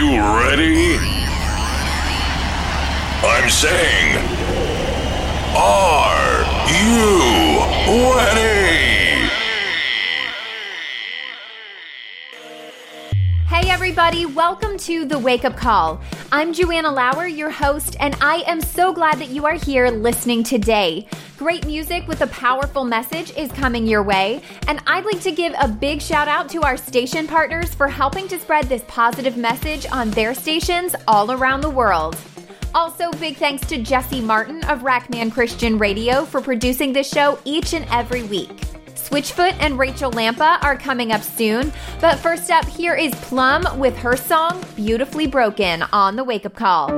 you ready? I'm saying, are you ready? Hey, everybody, welcome to the Wake Up Call. I'm Joanna Lower, your host, and I am so glad that you are here listening today. Great music with a powerful message is coming your way, and I'd like to give a big shout out to our station partners for helping to spread this positive message on their stations all around the world. Also, big thanks to Jesse Martin of Rackman Christian Radio for producing this show each and every week. Switchfoot and Rachel Lampa are coming up soon, but first up, here is Plumb with her song Beautifully Broken on the Wake Up Call.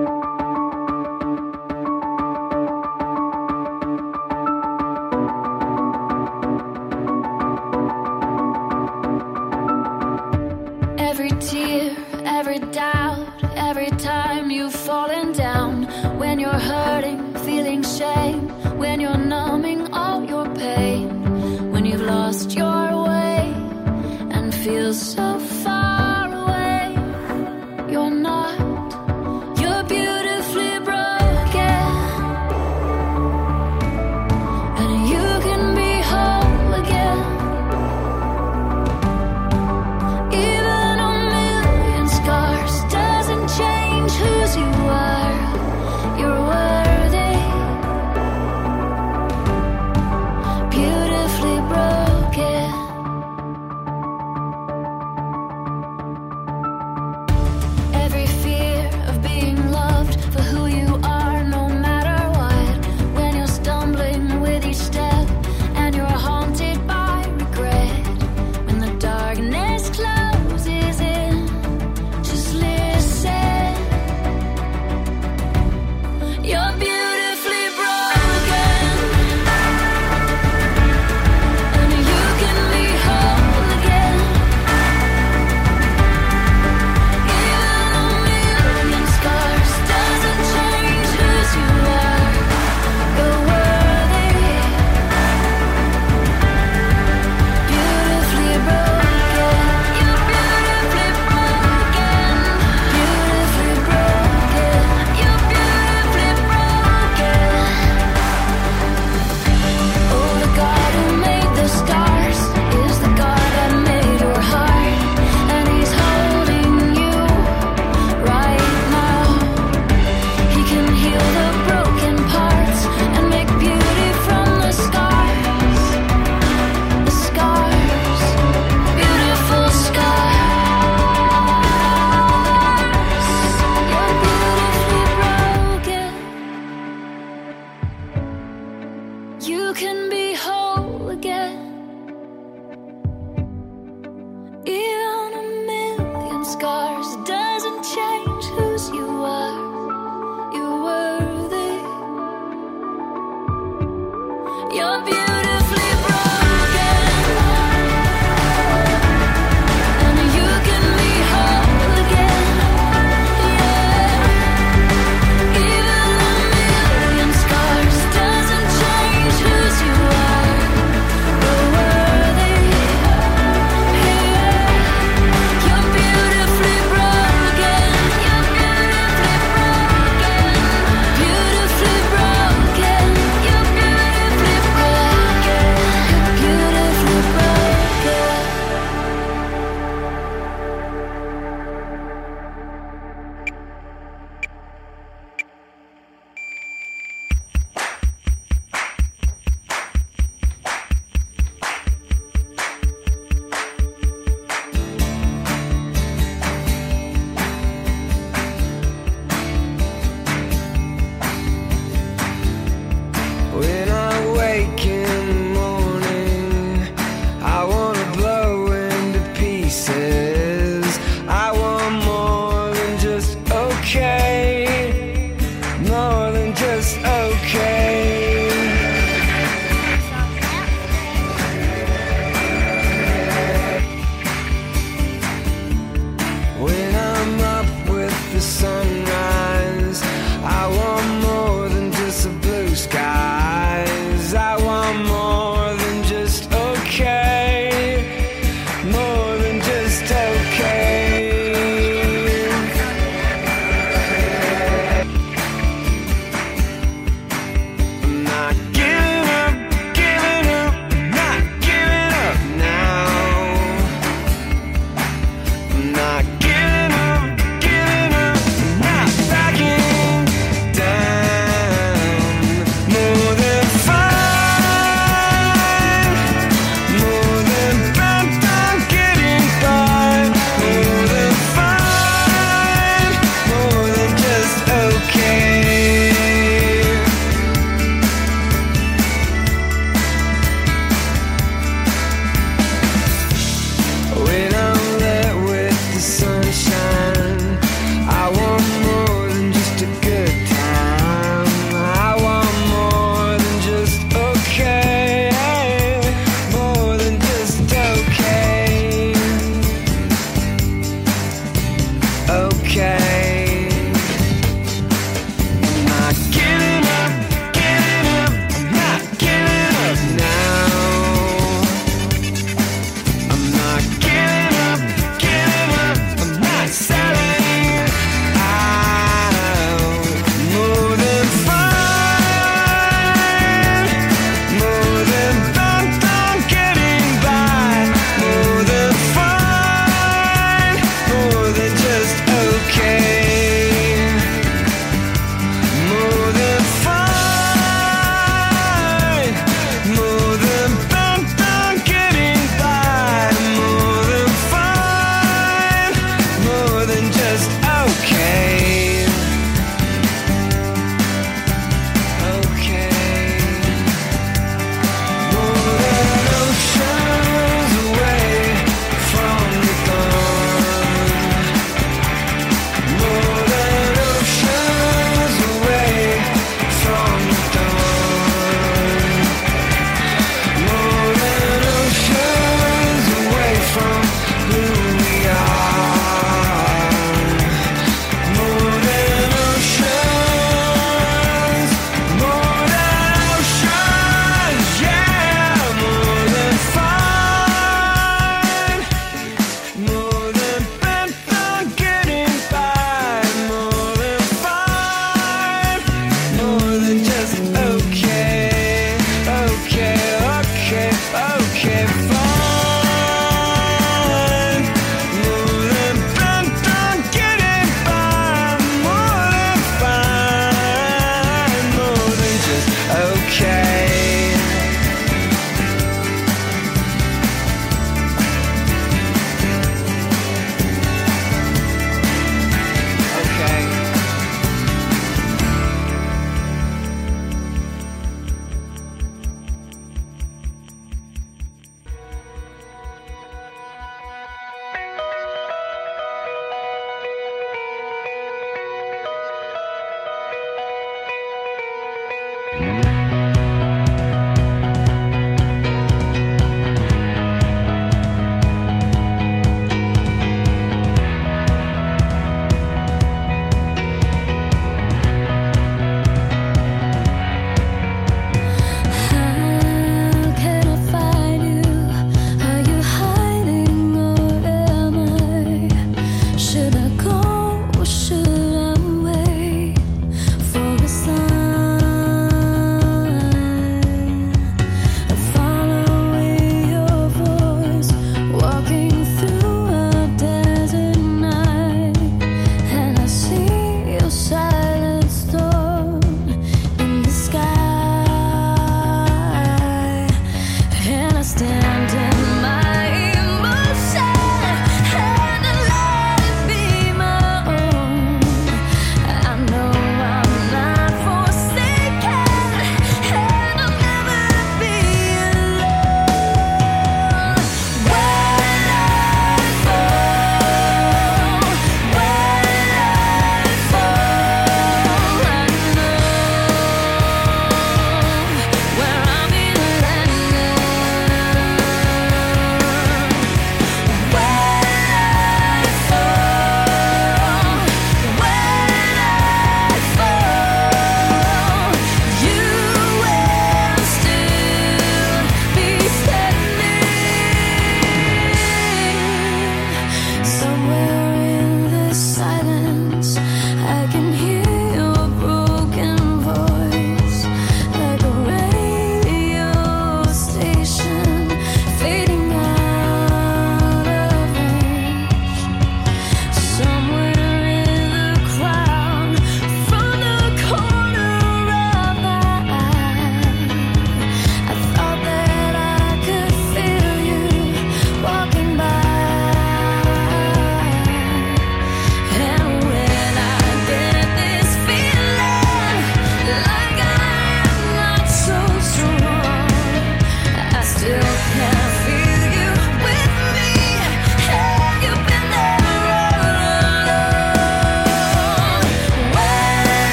Every tear, every doubt, every time you've fallen down. When you're hurting, feeling shame. When you're numbing all your pain. Lost your way and feel so far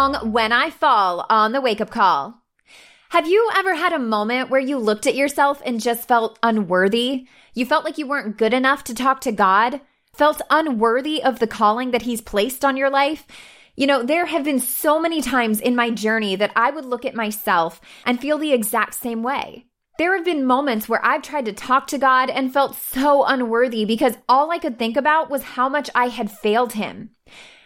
song When I Fall on the wake up call. Have you ever had a moment where you looked at yourself and just felt unworthy? You felt like you weren't good enough to talk to God? Felt unworthy of the calling that He's placed on your life? You know, there have been so many times in my journey that I would look at myself and feel the exact same way. There have been moments where I've tried to talk to God and felt so unworthy because all I could think about was how much I had failed Him.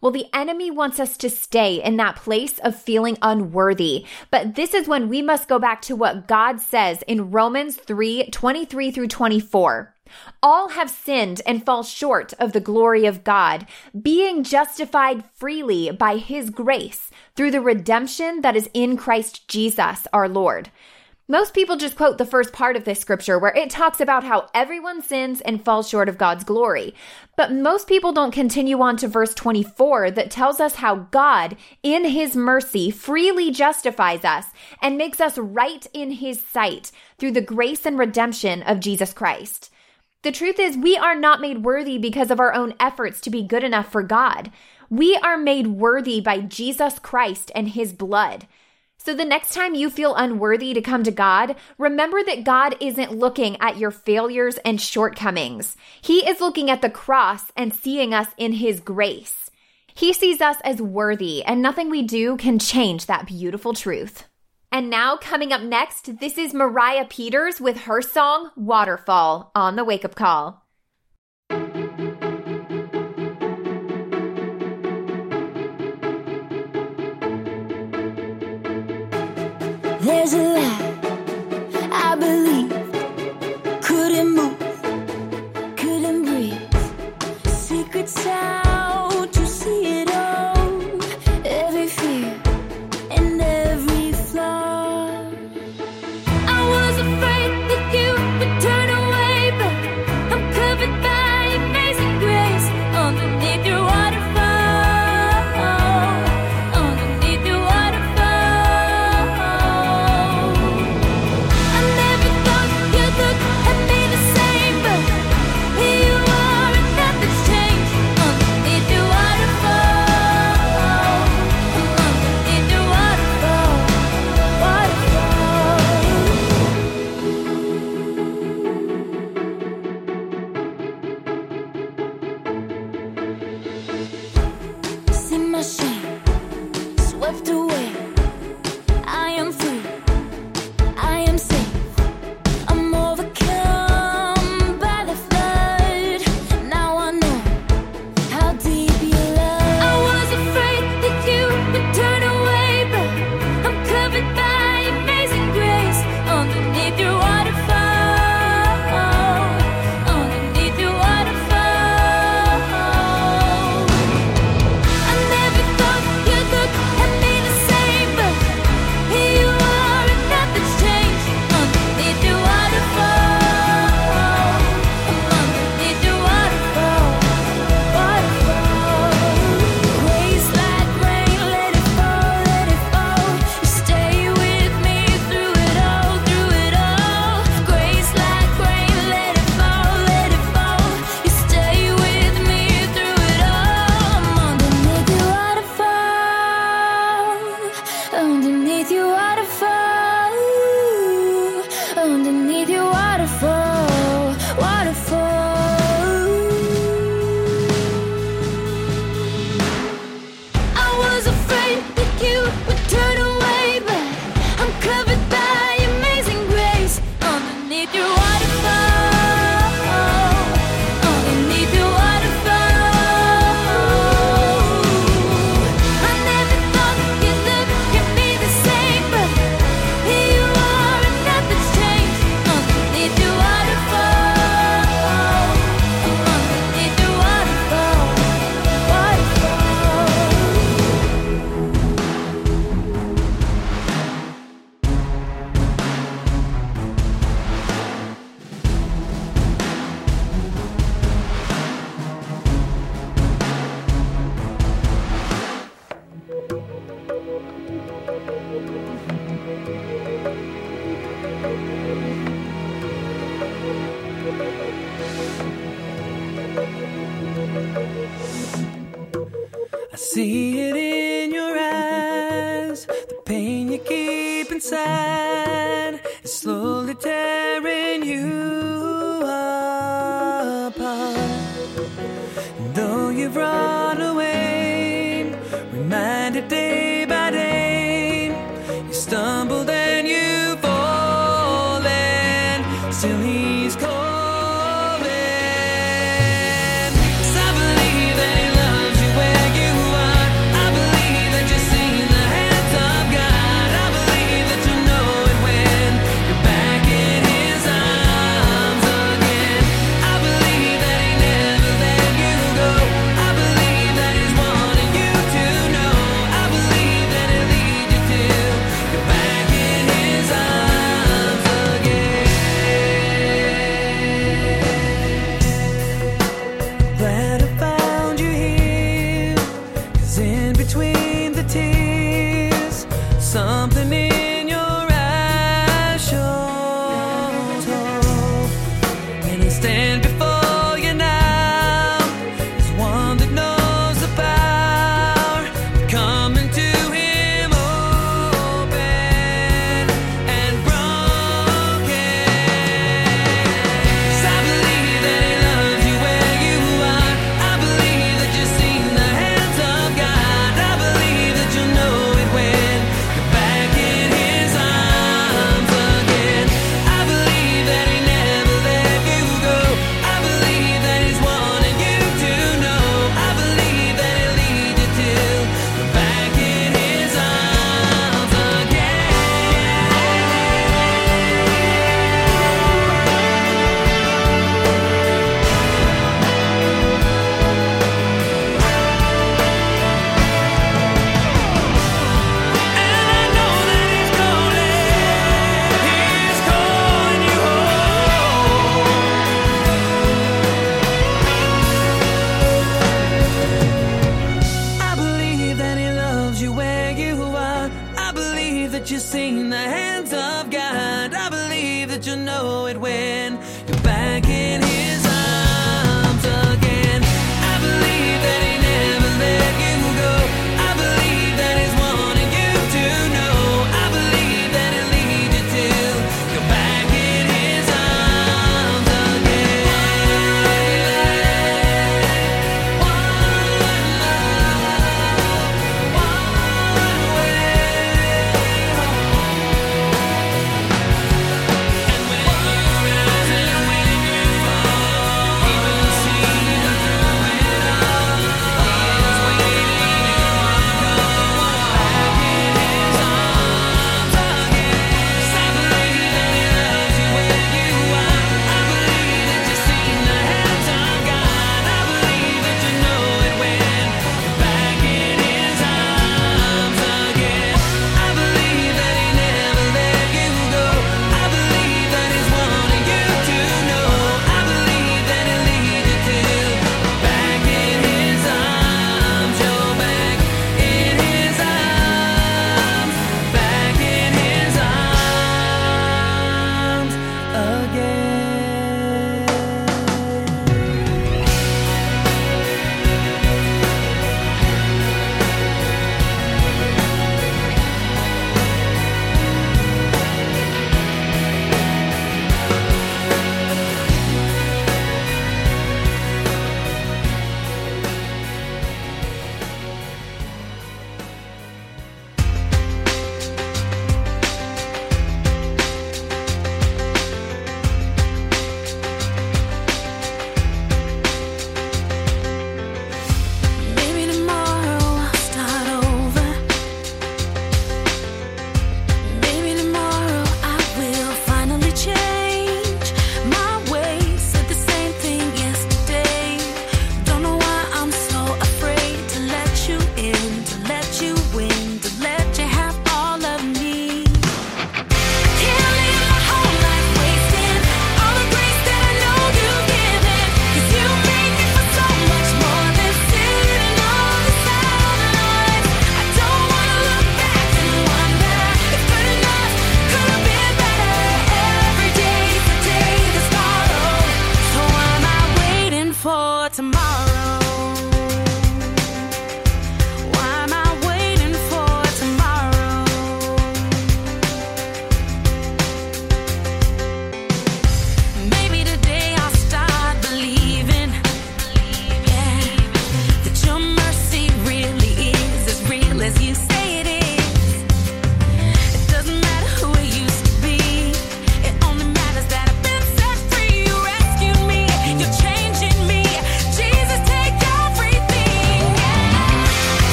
Well, the enemy wants us to stay in that place of feeling unworthy. But this is when we must go back to what God says in Romans 3 23 through 24. All have sinned and fall short of the glory of God, being justified freely by his grace through the redemption that is in Christ Jesus our Lord. Most people just quote the first part of this scripture where it talks about how everyone sins and falls short of God's glory. But most people don't continue on to verse 24 that tells us how God, in his mercy, freely justifies us and makes us right in his sight through the grace and redemption of Jesus Christ. The truth is, we are not made worthy because of our own efforts to be good enough for God. We are made worthy by Jesus Christ and his blood. So the next time you feel unworthy to come to God, remember that God isn't looking at your failures and shortcomings. He is looking at the cross and seeing us in His grace. He sees us as worthy, and nothing we do can change that beautiful truth. And now, coming up next, this is Moriah Peters with her song Waterfall on the Wake Up Call. There's a light I believe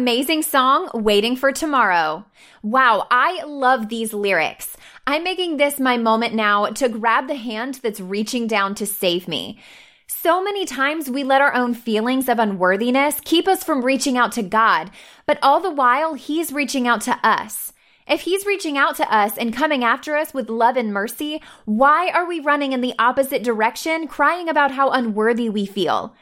amazing song, Waiting for Tomorrow. Wow, I love these lyrics. I'm making this my moment now to grab the hand that's reaching down to save me. So many times we let our own feelings of unworthiness keep us from reaching out to God, but all the while He's reaching out to us. If He's reaching out to us and coming after us with love and mercy, why are we running in the opposite direction, crying about how unworthy we feel?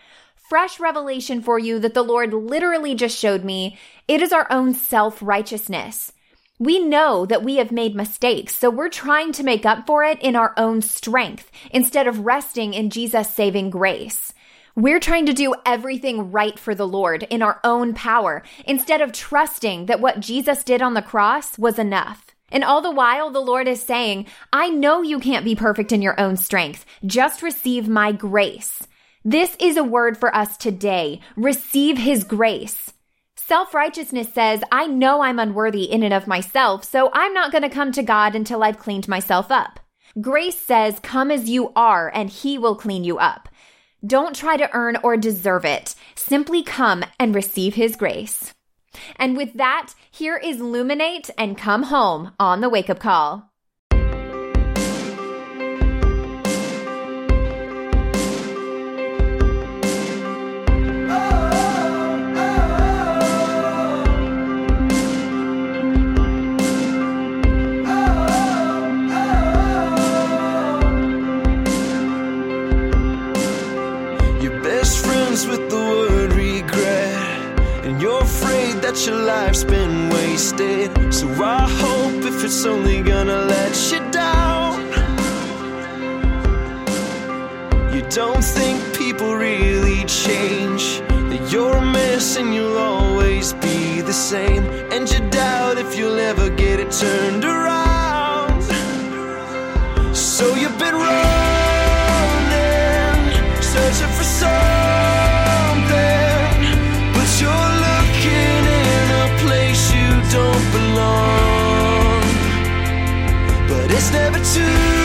Fresh revelation for you that the Lord literally just showed me. It is our own self righteousness. We know that we have made mistakes, so we're trying to make up for it in our own strength instead of resting in Jesus' saving grace. We're trying to do everything right for the Lord in our own power instead of trusting that what Jesus did on the cross was enough. And all the while, the Lord is saying, I know you can't be perfect in your own strength. Just receive my grace. This is a word for us today. Receive his grace. Self righteousness says, I know I'm unworthy in and of myself, so I'm not going to come to God until I've cleaned myself up. Grace says, Come as you are, and he will clean you up. Don't try to earn or deserve it. Simply come and receive his grace. And with that, here is Luminate and Come Home on the wake up call. Your life's been wasted. So I hope if it's only gonna let you down, you don't think people really change. That you're a mess and you'll always be the same. And you doubt if you'll ever get it turned around. So you've been running, searching for something, it's never too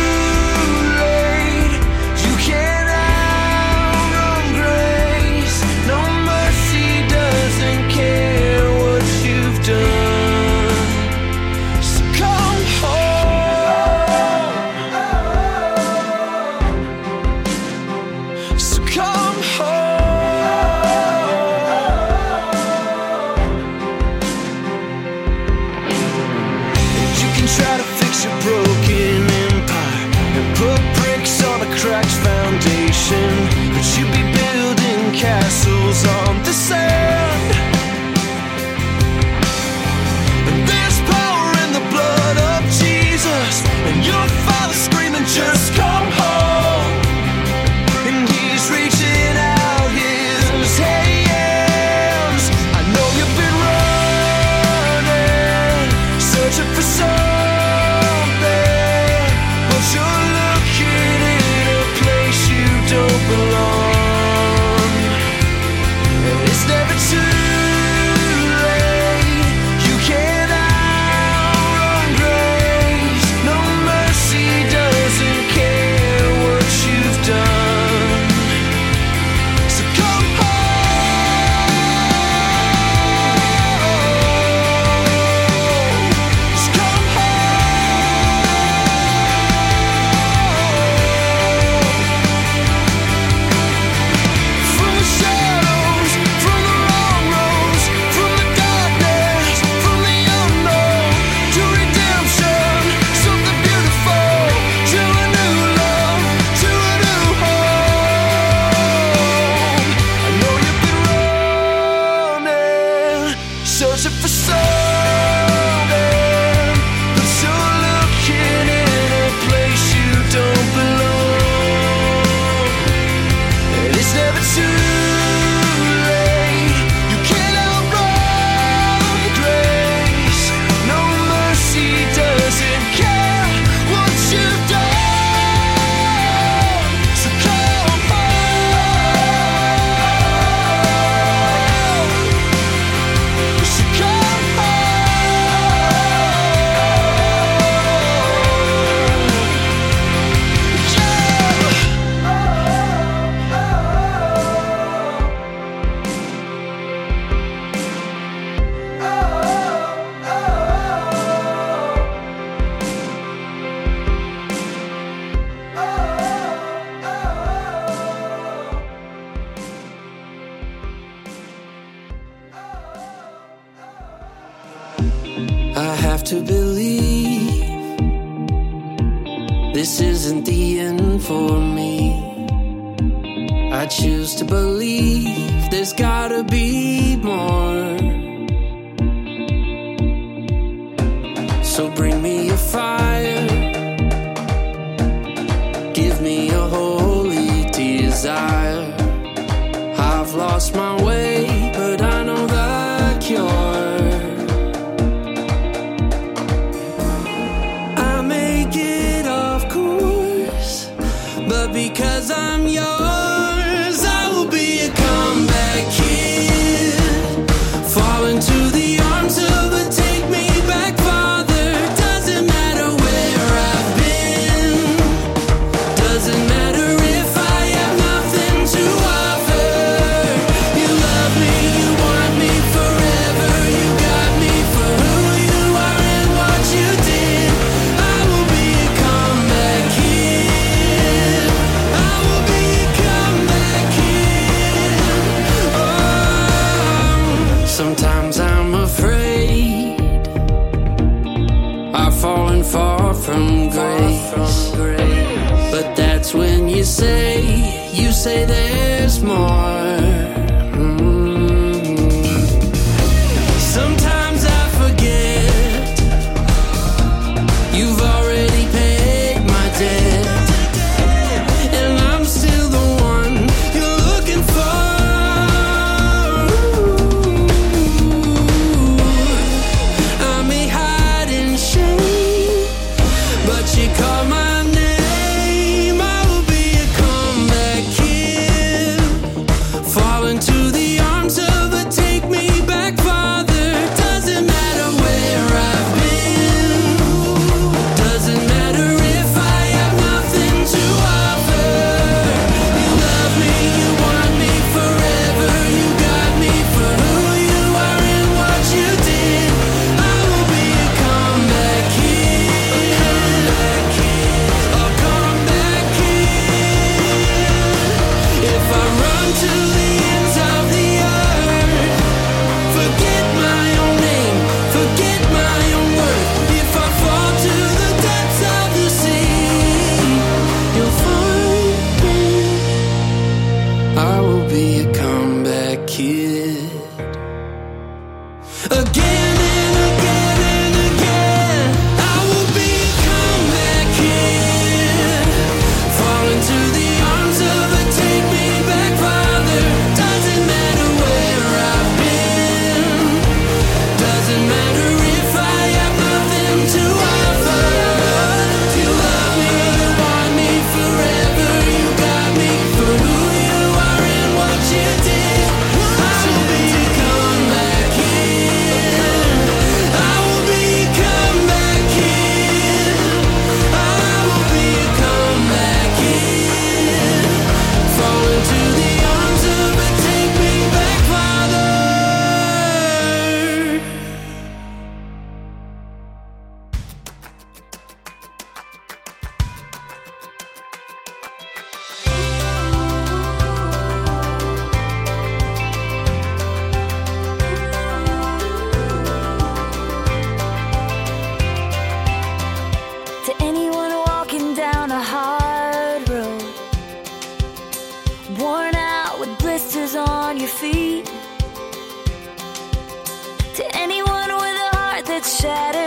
shattered,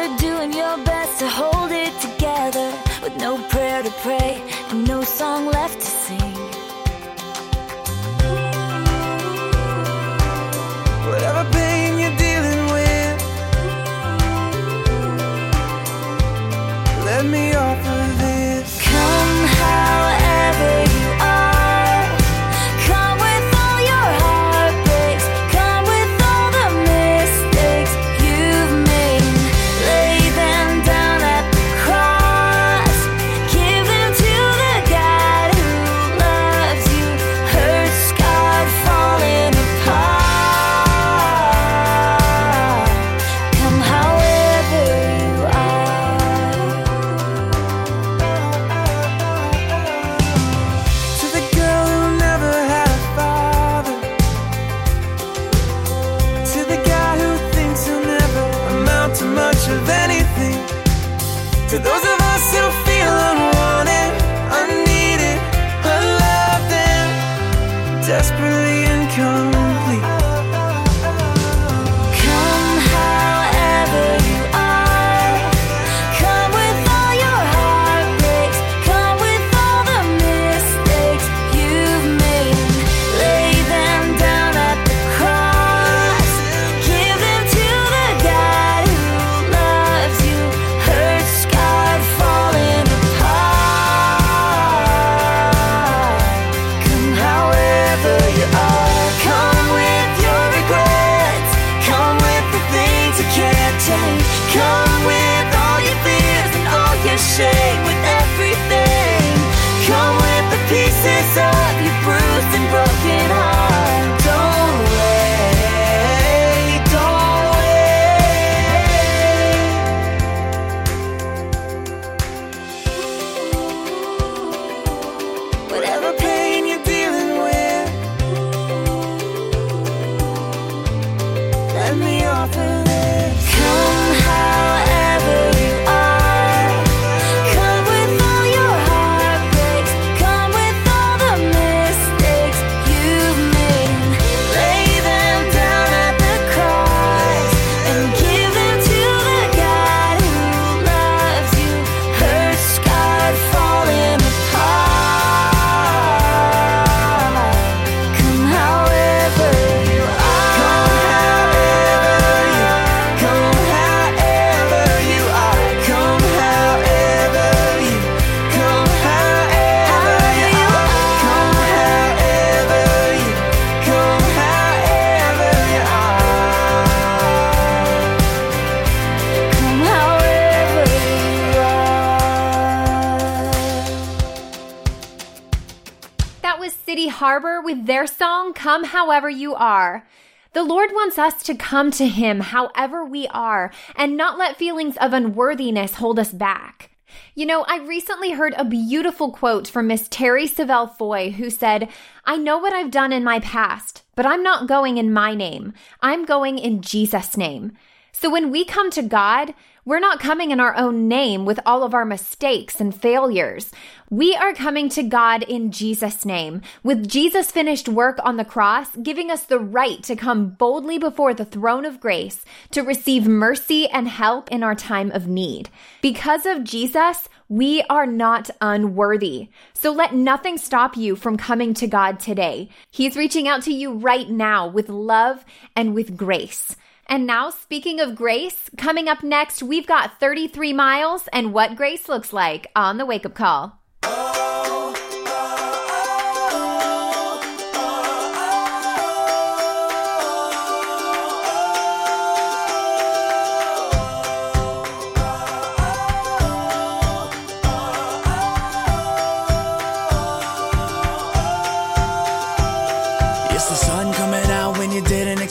However You Are. The Lord wants us to come to Him however we are and not let feelings of unworthiness hold us back. You know, I recently heard a beautiful quote from Miss Terri Savelle Foy who said, I know what I've done in my past, but I'm not going in my name. I'm going in Jesus' name. So when we come to God, we're not coming in our own name with all of our mistakes and failures. We are coming to God in Jesus' name, with Jesus' finished work on the cross, giving us the right to come boldly before the throne of grace to receive mercy and help in our time of need. Because of Jesus, we are not unworthy. So let nothing stop you from coming to God today. He's reaching out to you right now with love and with grace. And now, speaking of grace, coming up next, we've got 33Miles and what grace looks like on the wake up call. It's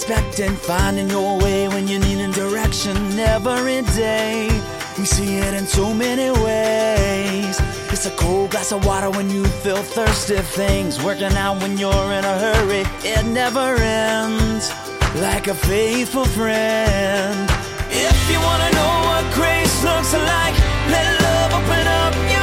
didn't expect it, finding your way when you needing direction every day. We see it in so many ways. It's a cold glass of water when you feel thirsty. Things working out when you're in a hurry. It never ends. Like a faithful friend. If you wanna know what grace looks like, let love open up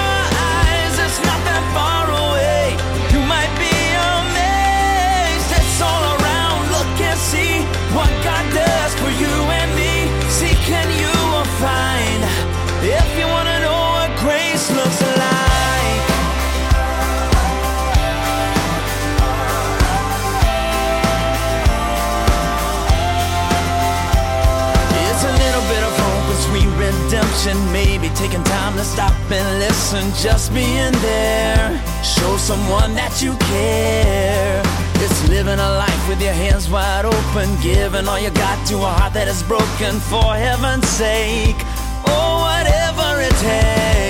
redemption. Maybe taking time to stop and listen, just being there. Show someone that you care. It's living a life with your hands wide open, giving all you got to a heart that is broken for heaven's sake. Oh, whatever it takes.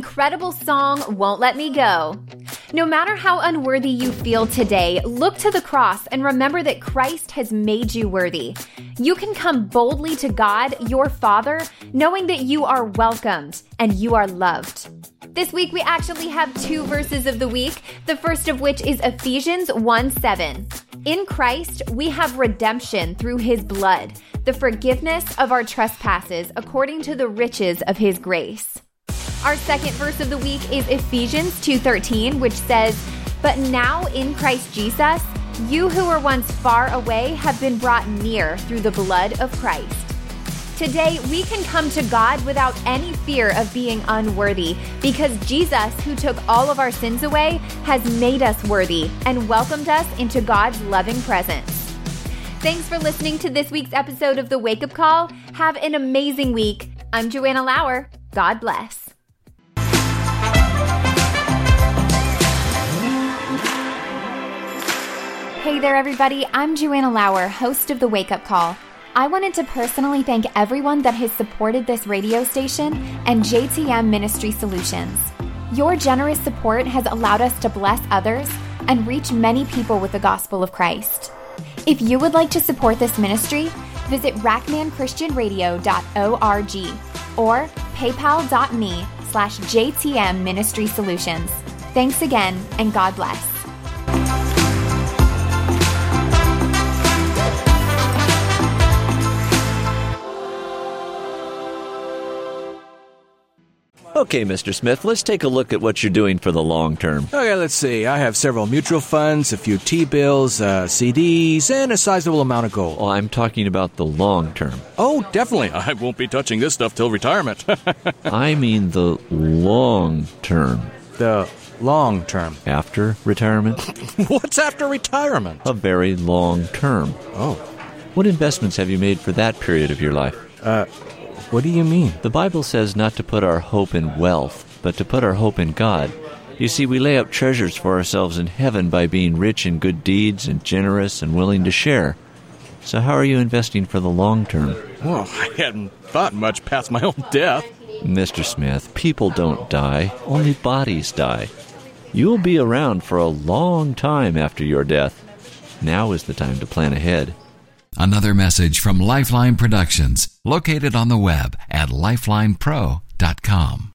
Incredible song, Won't Let Me Go. No matter how unworthy you feel today, look to the cross and remember that Christ has made you worthy. You can come boldly to God, your Father, knowing that you are welcomed and you are loved. This week, we actually have two verses of the week, the first of which is Ephesians 1 7. In Christ, we have redemption through his blood, the forgiveness of our trespasses according to the riches of his grace. Our second verse of the week is Ephesians 2:13, which says, "But now in Christ Jesus, you who were once far away have been brought near through the blood of Christ." Today, we can come to God without any fear of being unworthy because Jesus, who took all of our sins away, has made us worthy and welcomed us into God's loving presence. Thanks for listening to this week's episode of The Wake Up Call. Have an amazing week. I'm Joanna Lower. God bless. Hey there, everybody. I'm Joanna Lower, host of The Wake Up Call. I wanted to personally thank everyone that has supported this radio station and JTM Ministry Solutions. Your generous support has allowed us to bless others and reach many people with the gospel of Christ. If you would like to support this ministry, visit rackmanchristianradio.org or paypal.me slash JTM Ministry Solutions. Thanks again, and God bless. Okay, Mr. Smith, let's take a look at what you're doing for the long term. Okay, let's see. I have several mutual funds, a few T bills, uh, CDs, and a sizable amount of gold. Well, I'm talking about the long term. Oh, definitely. I won't be touching this stuff till retirement. I mean the long term. the long term. After retirement? What's after retirement? a very long term. Oh, What investments have you made for that period of your life? What do you mean? The Bible says not to put our hope in wealth, but to put our hope in God. You see, we lay up treasures for ourselves in heaven by being rich in good deeds and generous and willing to share. So, how are you investing for the long term? Well, I hadn't thought much past my own death. Mr. Smith, people don't die, only bodies die. You'll be around for a long time after your death. Now is the time to plan ahead. Another message from Lifeline Productions, located on the web at lifelinepro.com.